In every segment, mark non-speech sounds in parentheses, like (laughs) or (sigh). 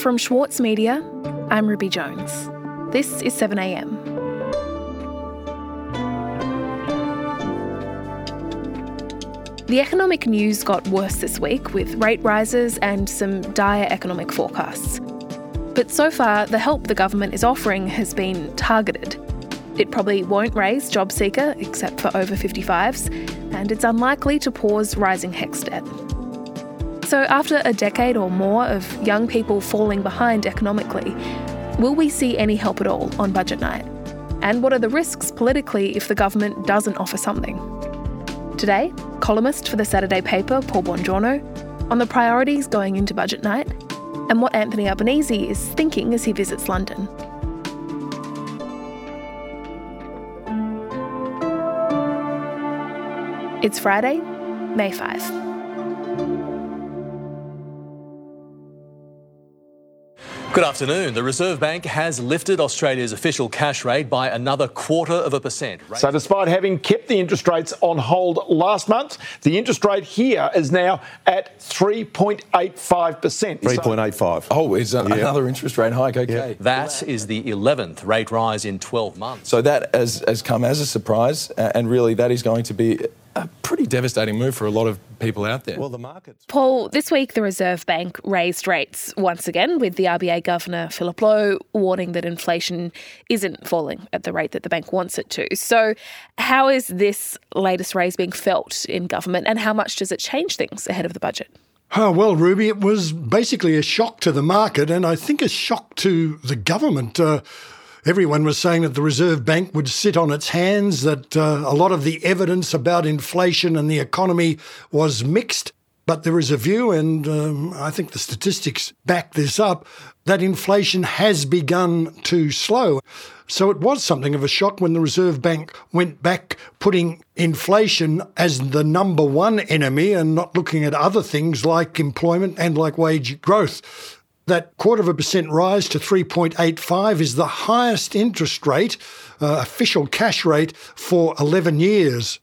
From Schwartz Media, I'm Ruby Jones. This is 7am. The economic news got worse this week with rate rises and some dire economic forecasts. But so far, the help the government is offering has been targeted. It probably won't raise JobSeeker, except for over 55s, and it's unlikely to pause rising HECS debt. So, after a decade or more of young people falling behind economically, will we see any help at all on budget night? And what are the risks politically if the government doesn't offer something? Today, columnist for the Saturday paper, Paul Bongiorno, on the priorities going into budget night and what Anthony Albanese is thinking as he visits London. It's Friday, May 5. Good afternoon. The Reserve Bank has lifted Australia's official cash rate by another quarter of a percent. So, despite having kept the interest rates on hold last month, the interest rate here is now at 3.85%. 3.85. Oh, is uh, yeah. another interest rate hike? Okay. Yeah. That is the 11th rate rise in 12 months. So, that has, has come as a surprise, and really that is going to be a pretty devastating move for a lot of people out there. Well, the markets. Paul, this week the Reserve Bank raised rates once again, with the RBA Governor Philip Lowe warning that inflation isn't falling at the rate that the bank wants it to. So, how is this latest raise being felt in government, and how much does it change things ahead of the budget? Oh, well, Ruby, it was basically a shock to the market, and I think a shock to the government. Uh, Everyone was saying that the Reserve Bank would sit on its hands, that uh, a lot of the evidence about inflation and the economy was mixed. But there is a view, and um, I think the statistics back this up, that inflation has begun to slow. So it was something of a shock when the Reserve Bank went back putting inflation as the number one enemy and not looking at other things like employment and like wage growth. That quarter of a percent rise to 3.85 is the highest interest rate, uh, official cash rate, for 11 years.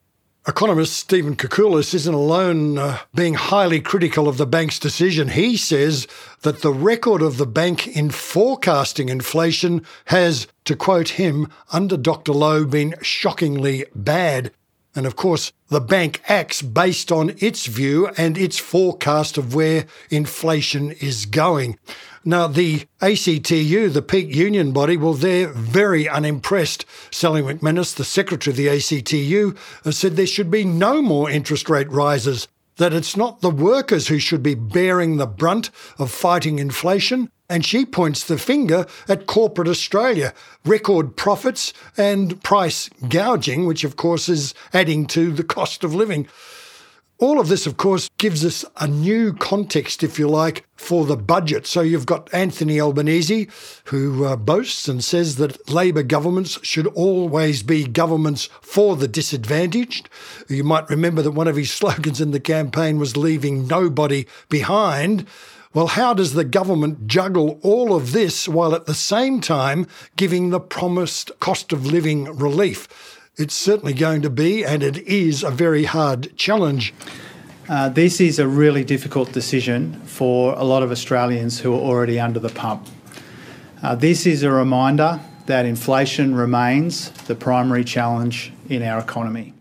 Economist Stephen Koukoulas isn't alone uh, being highly critical of the bank's decision. He says that the record of the bank in forecasting inflation has, to quote him, under Dr. Lowe, been shockingly bad. And of course, the bank acts based on its view and its forecast of where inflation is going. Now, the ACTU, the peak union body, well, they're very unimpressed. Sally McManus, the secretary of the ACTU, has said there should be no more interest rate rises, that it's not the workers who should be bearing the brunt of fighting inflation, and she points the finger at corporate Australia, record profits and price gouging, which of course is adding to the cost of living. All of this, of course, gives us a new context, if you like, for the budget. So you've got Anthony Albanese, who uh, boasts and says that Labor governments should always be governments for the disadvantaged. You might remember that one of his (laughs) slogans in the campaign was leaving nobody behind. Well, how does the government juggle all of this while at the same time giving the promised cost of living relief? It's certainly going to be, and it is, a very hard challenge. Uh, this is a really difficult decision for a lot of Australians who are already under the pump. Uh, this is a reminder that inflation remains the primary challenge in our economy.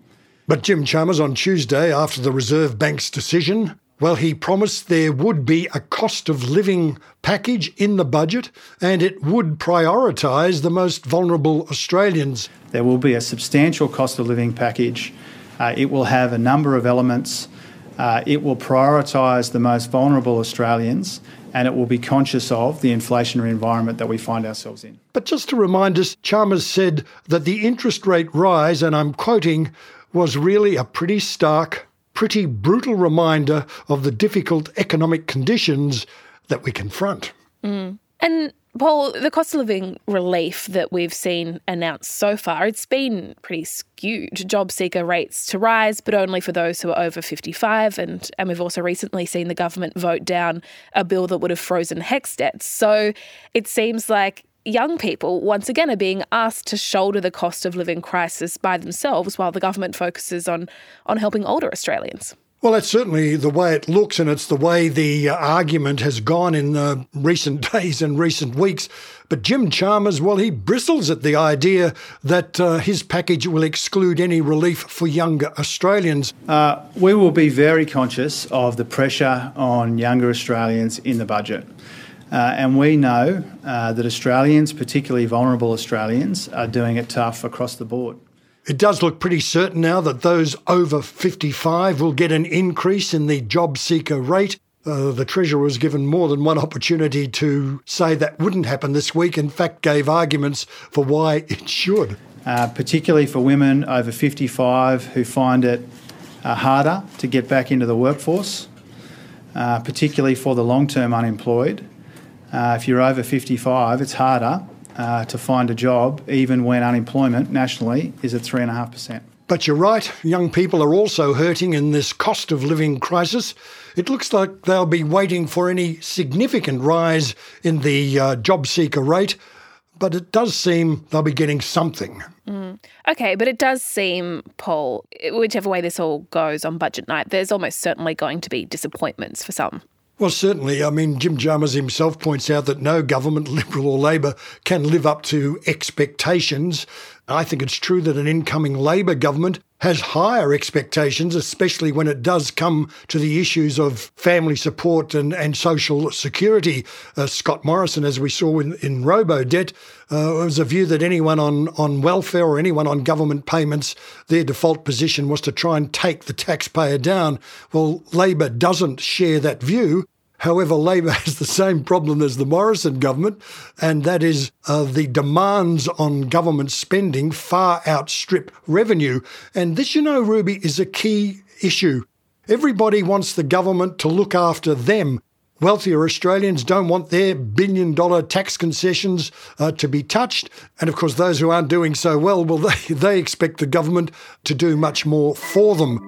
But Jim Chalmers on Tuesday, after the Reserve Bank's decision, well, he promised there would be a cost of living package in the budget and it would prioritise the most vulnerable Australians. There will be a substantial cost of living package. Uh, it will have a number of elements. Uh, it will prioritise the most vulnerable Australians and it will be conscious of the inflationary environment that we find ourselves in. But just to remind us, Chalmers said that the interest rate rise, and I'm quoting, was really a pretty stark pretty brutal reminder of the difficult economic conditions that we confront. Mm. And Paul, the cost of living relief that we've seen announced so far, it's been pretty skewed. JobSeeker rates to rise, but only for those who are over 55. And, and we've also recently seen the government vote down a bill that would have frozen HECS debts. So it seems like young people, once again, are being asked to shoulder the cost of living crisis by themselves while the government focuses on, on helping older Australians. Well, that's certainly the way it looks, and it's the way the uh, argument has gone in uh, recent (laughs) days and recent weeks. But Jim Chalmers, well, he bristles at the idea that uh, his package will exclude any relief for younger Australians. Uh, we will be very conscious of the pressure on younger Australians in the budget. Uh, and we know uh, that Australians, particularly vulnerable Australians, are doing it tough across the board. It does look pretty certain now that those over 55 will get an increase in the JobSeeker rate. Uh, the Treasurer was given more than one opportunity to say that wouldn't happen this week, in fact, gave arguments for why it should. Uh, particularly for women over 55 who find it uh, harder to get back into the workforce, uh, particularly for the long term unemployed. Uh, if you're over 55, it's harder uh, to find a job, even when unemployment nationally is at 3.5%. But you're right, young people are also hurting in this cost of living crisis. It looks like they'll be waiting for any significant rise in the uh, JobSeeker rate, but it does seem they'll be getting something. Mm. Okay, but it does seem, Paul, whichever way this all goes on budget night, there's almost certainly going to be disappointments for some. Well, certainly. I mean, Jim Chalmers himself points out that no government, (laughs) Liberal or Labor, can live up to expectations. I think it's true that an incoming Labor government has higher expectations, especially when it does come to the issues of family support and, and social security. Uh, Scott Morrison, as we saw in, in Robodebt, uh, was a view that anyone on, on welfare or anyone on government payments, their default position was to try and take the taxpayer down. Well, Labor doesn't share that view. However, Labor (laughs) has the same problem as the Morrison government, and that is uh, the demands on government spending far outstrip revenue. And this, you know, Ruby, is a key issue. Everybody wants the government to look after them. Wealthier Australians don't want their billion dollar tax concessions uh, to be touched. And of course, those who aren't doing so well, well, (laughs) they, they expect the government to do much more for them.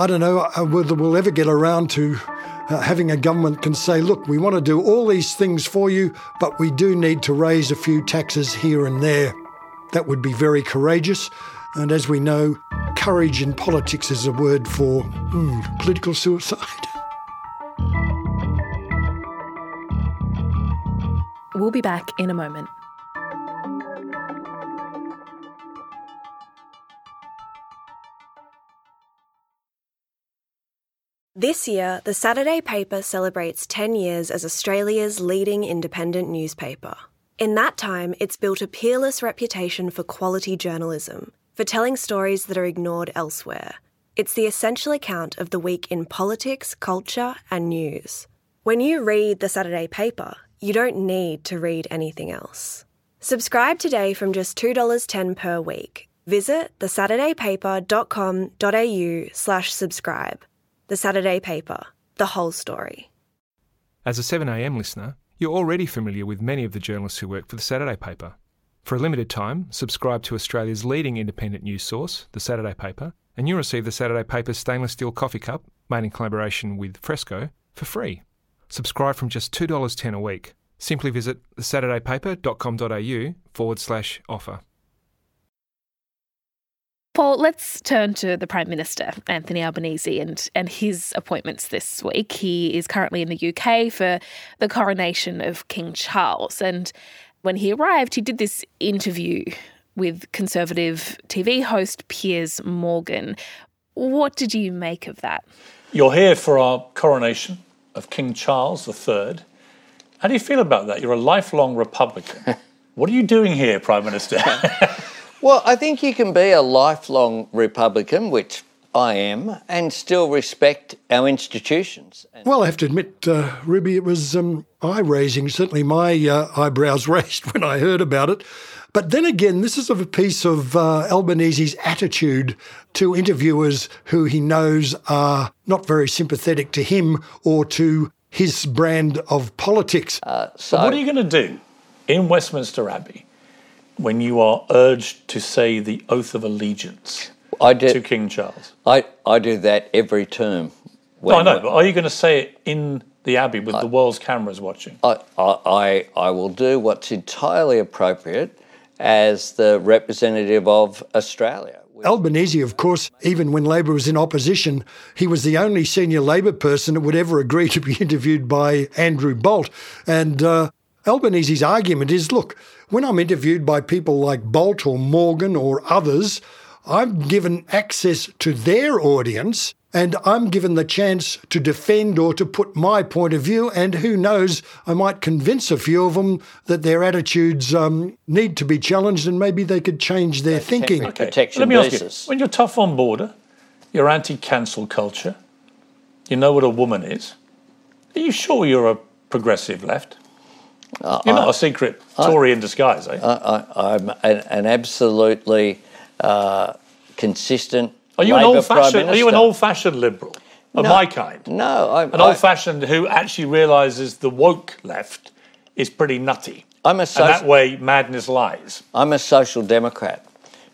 I don't know uh, whether we'll ever get around to uh, having a government can say, look, we want to do all these things for you, but we do need to raise a few taxes here and there. That would be very courageous. And as we know, courage in politics is a word for mm, political suicide. (laughs) We'll be back in a moment. This year, the Saturday paper celebrates 10 years as Australia's leading independent newspaper. In that time, it's built a peerless reputation for quality journalism, for telling stories that are ignored elsewhere. It's the essential account of the week in politics, culture, and news. When you read the Saturday paper, you don't need to read anything else. Subscribe today from just $2.10 per week. Visit thesaturdaypaper.com.au slash subscribe. The Saturday Paper, the whole story. As a 7am listener, you're already familiar with many of the journalists who work for the Saturday Paper. For a limited time, subscribe to Australia's leading independent news source, the Saturday Paper, and you'll receive the Saturday Paper's stainless steel coffee cup, made in collaboration with Fressko, for free. Subscribe from just $2.10 a week. Simply visit thesaturdaypaper.com.au forward slash offer. Paul, let's turn to the Prime Minister, Anthony Albanese, and, and his appointments this week. He is currently in the UK for the coronation of King Charles. And when he arrived, he did this interview with Conservative TV host Piers Morgan. What did you make of that? You're here for our coronation of King Charles III. How do you feel about that? You're a lifelong Republican. (laughs) what are you doing here, Prime Minister? (laughs) Well, I think you can be a lifelong Republican, which I am, and still respect our institutions. Well, I have to admit, uh, Ruby, it was um, eye raising. Certainly my uh, eyebrows (laughs) raised when I heard about it. But then again, this is of a piece of uh, Albanese's attitude to interviewers who he knows are not very sympathetic to him or to his brand of politics. Uh, so, what are you going to do in Westminster Abbey when you are urged to say the oath of allegiance I do, to King Charles? I, I do that every term. No, I know, but are you going to say it in the Abbey with I, the world's cameras watching? I, I, I will do what's entirely appropriate as the representative of Australia. Albanese, of course, even when Labor was in opposition, he was the only senior Labor person that would ever agree to be (laughs) interviewed by Andrew Bolt. And uh, Albanese's argument is look, when I'm interviewed by people like Bolt or Morgan or others, I'm given access to their audience and I'm given the chance to defend or to put my point of view. And who knows, I might convince a few of them that their attitudes um, need to be challenged and maybe they could change their thinking. Okay. Protection Let me basis. ask you: when you're tough on border, you're anti-cancel culture. You know what a woman is. Are you sure you're a progressive left? Uh, you're not I- a secret Tory in disguise, eh? I, I, I'm an, an absolutely uh, consistent. Are you an old-fashioned? Are you an old-fashioned liberal of No. my kind? No, I'm An old-fashioned who actually realises the woke left is pretty nutty, I'm a and that way madness lies. I'm a social democrat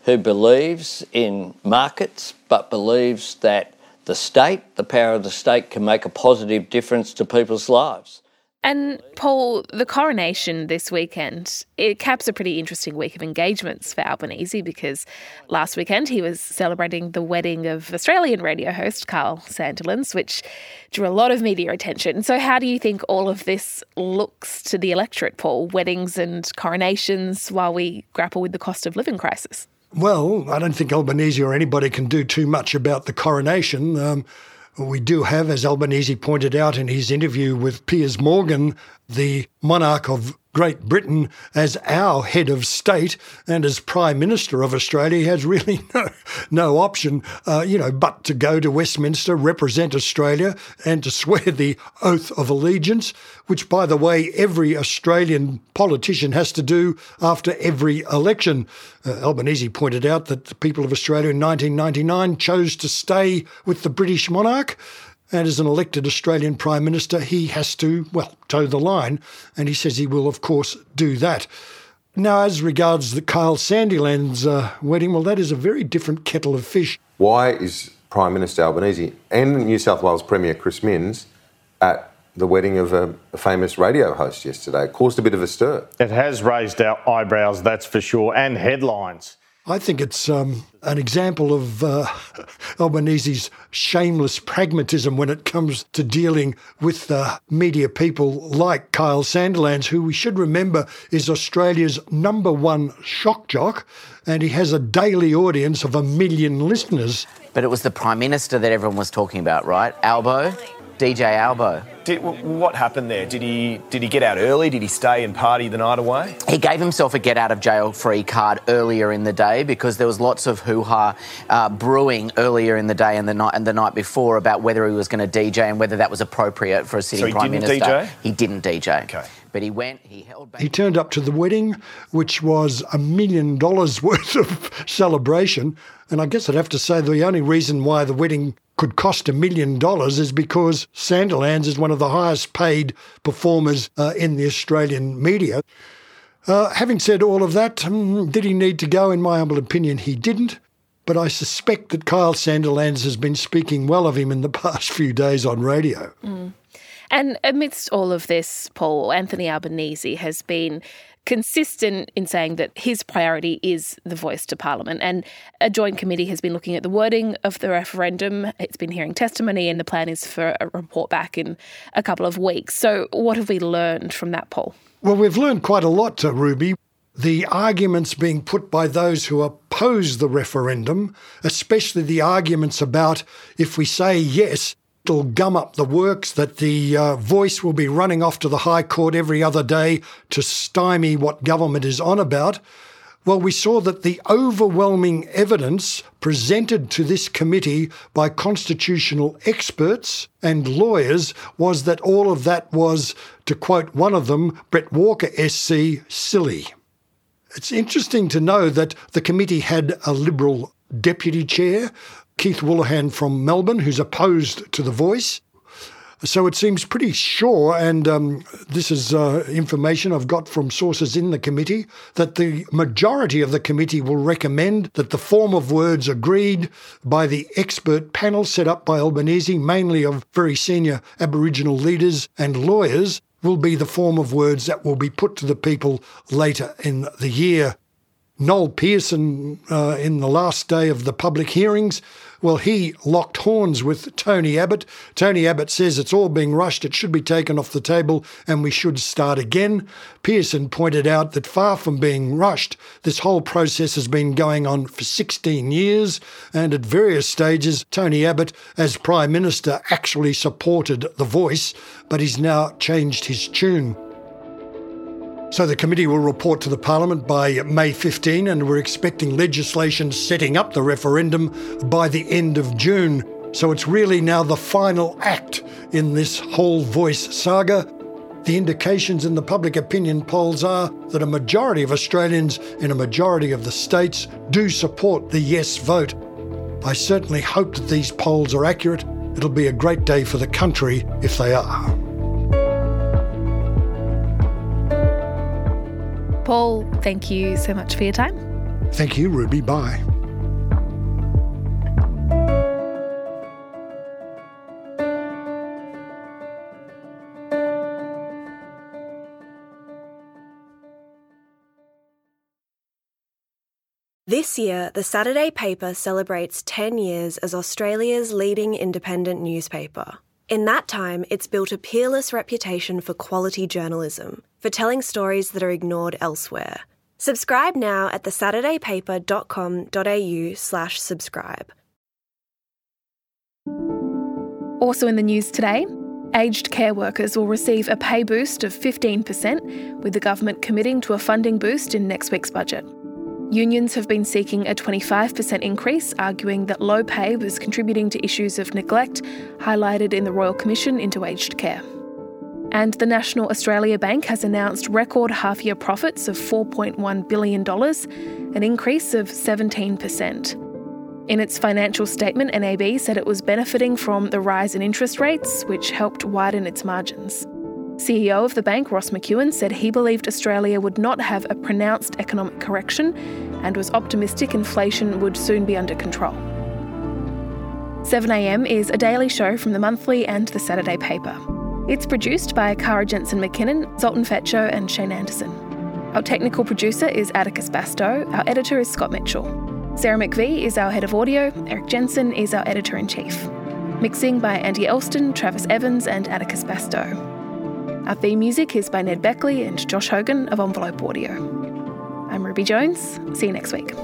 who believes in markets, but believes that the state, the power of the state, can make a positive difference to people's lives. And Paul, the coronation this weekend, it caps a pretty interesting week of engagements for Albanese because last weekend he was celebrating the wedding of Australian radio host Kyle Sandilands, which drew a lot of media attention. So, how do you think all of this looks to the electorate, Paul? Weddings and coronations while we grapple with the cost of living crisis? Well, I don't think Albanese or anybody can do too much about the coronation. Um, we do have, as Albanese pointed out in his interview with Piers Morgan, the monarch of Great Britain as our head of state and as Prime Minister of Australia, has really (laughs) no, no option, uh, you know, but to go to Westminster, represent Australia, and to swear the oath of allegiance, which, by the way, every Australian politician has to do after every election. Uh, Albanese pointed out that the people of Australia in 1999 chose to stay with the British monarch. And as an elected Australian Prime Minister, he has to, well, toe the line. And he says he will, of course, do that. Now, as regards the Kyle Sandilands uh, wedding, well, that is a very different kettle of fish. Why is Prime Minister Albanese and New South Wales Premier Chris Minns at the wedding of a, a famous radio host yesterday? It caused a bit of a stir. It has raised our eyebrows, that's for sure, and headlines. I think it's um, an example of uh, (laughs) Albanese's shameless pragmatism when it comes to dealing with uh, media people like Kyle Sandilands, who we should remember is Australia's number one shock jock, and he has a daily audience of a million listeners. But it was the Prime Minister that everyone was talking about, right? Albo? DJ Albo. Did, what happened there? Did he did he get out early? Did he stay and party the night away? He gave himself a get out of jail free card earlier in the day because there was lots of hoo ha uh, brewing earlier in the day and the night and the night before about whether he was going to DJ and whether that was appropriate for a sitting So he prime didn't minister. DJ? He didn't DJ. Okay. But he went. He held back. He turned up to the wedding, which was a million dollars (laughs) worth of celebration. And I guess I'd have to say the only reason why the wedding could cost a million dollars is because Sandilands is one of the highest paid performers uh, in the Australian media. Uh, having said all of that, um, did he need to go? In my humble opinion, he didn't. But I suspect that Kyle Sandilands has been speaking well of him in the (laughs) past few days on radio. And amidst all of this, Paul, Anthony Albanese has been consistent in saying that his priority is the voice to Parliament. And a joint committee has been looking at the wording of the referendum. It's been hearing testimony, and the plan is for a report back in a couple of weeks. So, what have we learned from that, Paul? Well, we've learned quite a lot, Ruby. The arguments being put by those who oppose the referendum, especially the arguments about if we say yes, it'll gum up the works, that the uh, voice will be running off to the High Court every other day to stymie what government is on about. Well, we saw that the overwhelming evidence presented to this committee by constitutional experts and lawyers was that all of that was, to quote one of them, Brett Walker SC, silly. It's interesting to know that the committee had a Liberal deputy chair, Keith Wolahan from Melbourne, who's opposed to the voice. So it seems pretty sure, and um, this is uh, information I've got from sources in the committee, that the majority of the committee will recommend that the form of words agreed by the expert panel set up by Albanese, mainly of very senior Aboriginal leaders and lawyers, will be the form of words that will be put to the people later in the year. Noel Pearson, uh, in the last day of the public hearings, well, he locked horns with Tony Abbott. Tony Abbott says it's all being rushed, it should be taken off the table, and we should start again. Pearson pointed out that far from being rushed, this whole process has been going on for 16 years, and at various stages, Tony Abbott, as Prime Minister, actually supported the voice, but he's now changed his tune. So the committee will report to the Parliament by May 15, and we're expecting legislation setting up the referendum by the end of June. So it's really now the final act in this whole voice saga. The indications in the public opinion polls are that a majority of Australians in a majority of the states do support the yes vote. I certainly hope that these polls are accurate. It'll be a great day for the country if they are. Paul, thank you so much for your time. Thank you, Ruby. Bye. This year, the Saturday paper celebrates 10 years as Australia's leading independent newspaper. In that time, it's built a peerless reputation for quality journalism, for telling stories that are ignored elsewhere. Subscribe now at thesaturdaypaper.com.au slash subscribe. Also in the news today, aged care workers will receive a pay boost of 15%, with the government committing to a funding boost in next week's budget. Unions have been seeking a 25% increase, arguing that low pay was contributing to issues of neglect highlighted in the Royal Commission into Aged Care. And the National Australia Bank has announced record half year profits of $4.1 billion, an increase of 17%. In its financial statement, NAB said it was benefiting from the rise in interest rates, which helped widen its margins. CEO of the bank, Ross McEwan, said he believed Australia would not have a pronounced economic correction and was optimistic inflation would soon be under control. 7am is a daily show from the monthly and the Saturday paper. It's produced by Kara Jensen McKinnon, Zoltan Fecso, and Shane Anderson. Our technical producer is Atticus Bastow, our editor is Scott Mitchell. Sarah McVeigh is our head of audio, Erik Jensen is our editor in chief. Mixing by Andy Elston, Travis Evans, and Atticus Bastow. Our theme music is by Ned Beckley and Josh Hogan of Envelope Audio. I'm Ruby Jones. See you next week.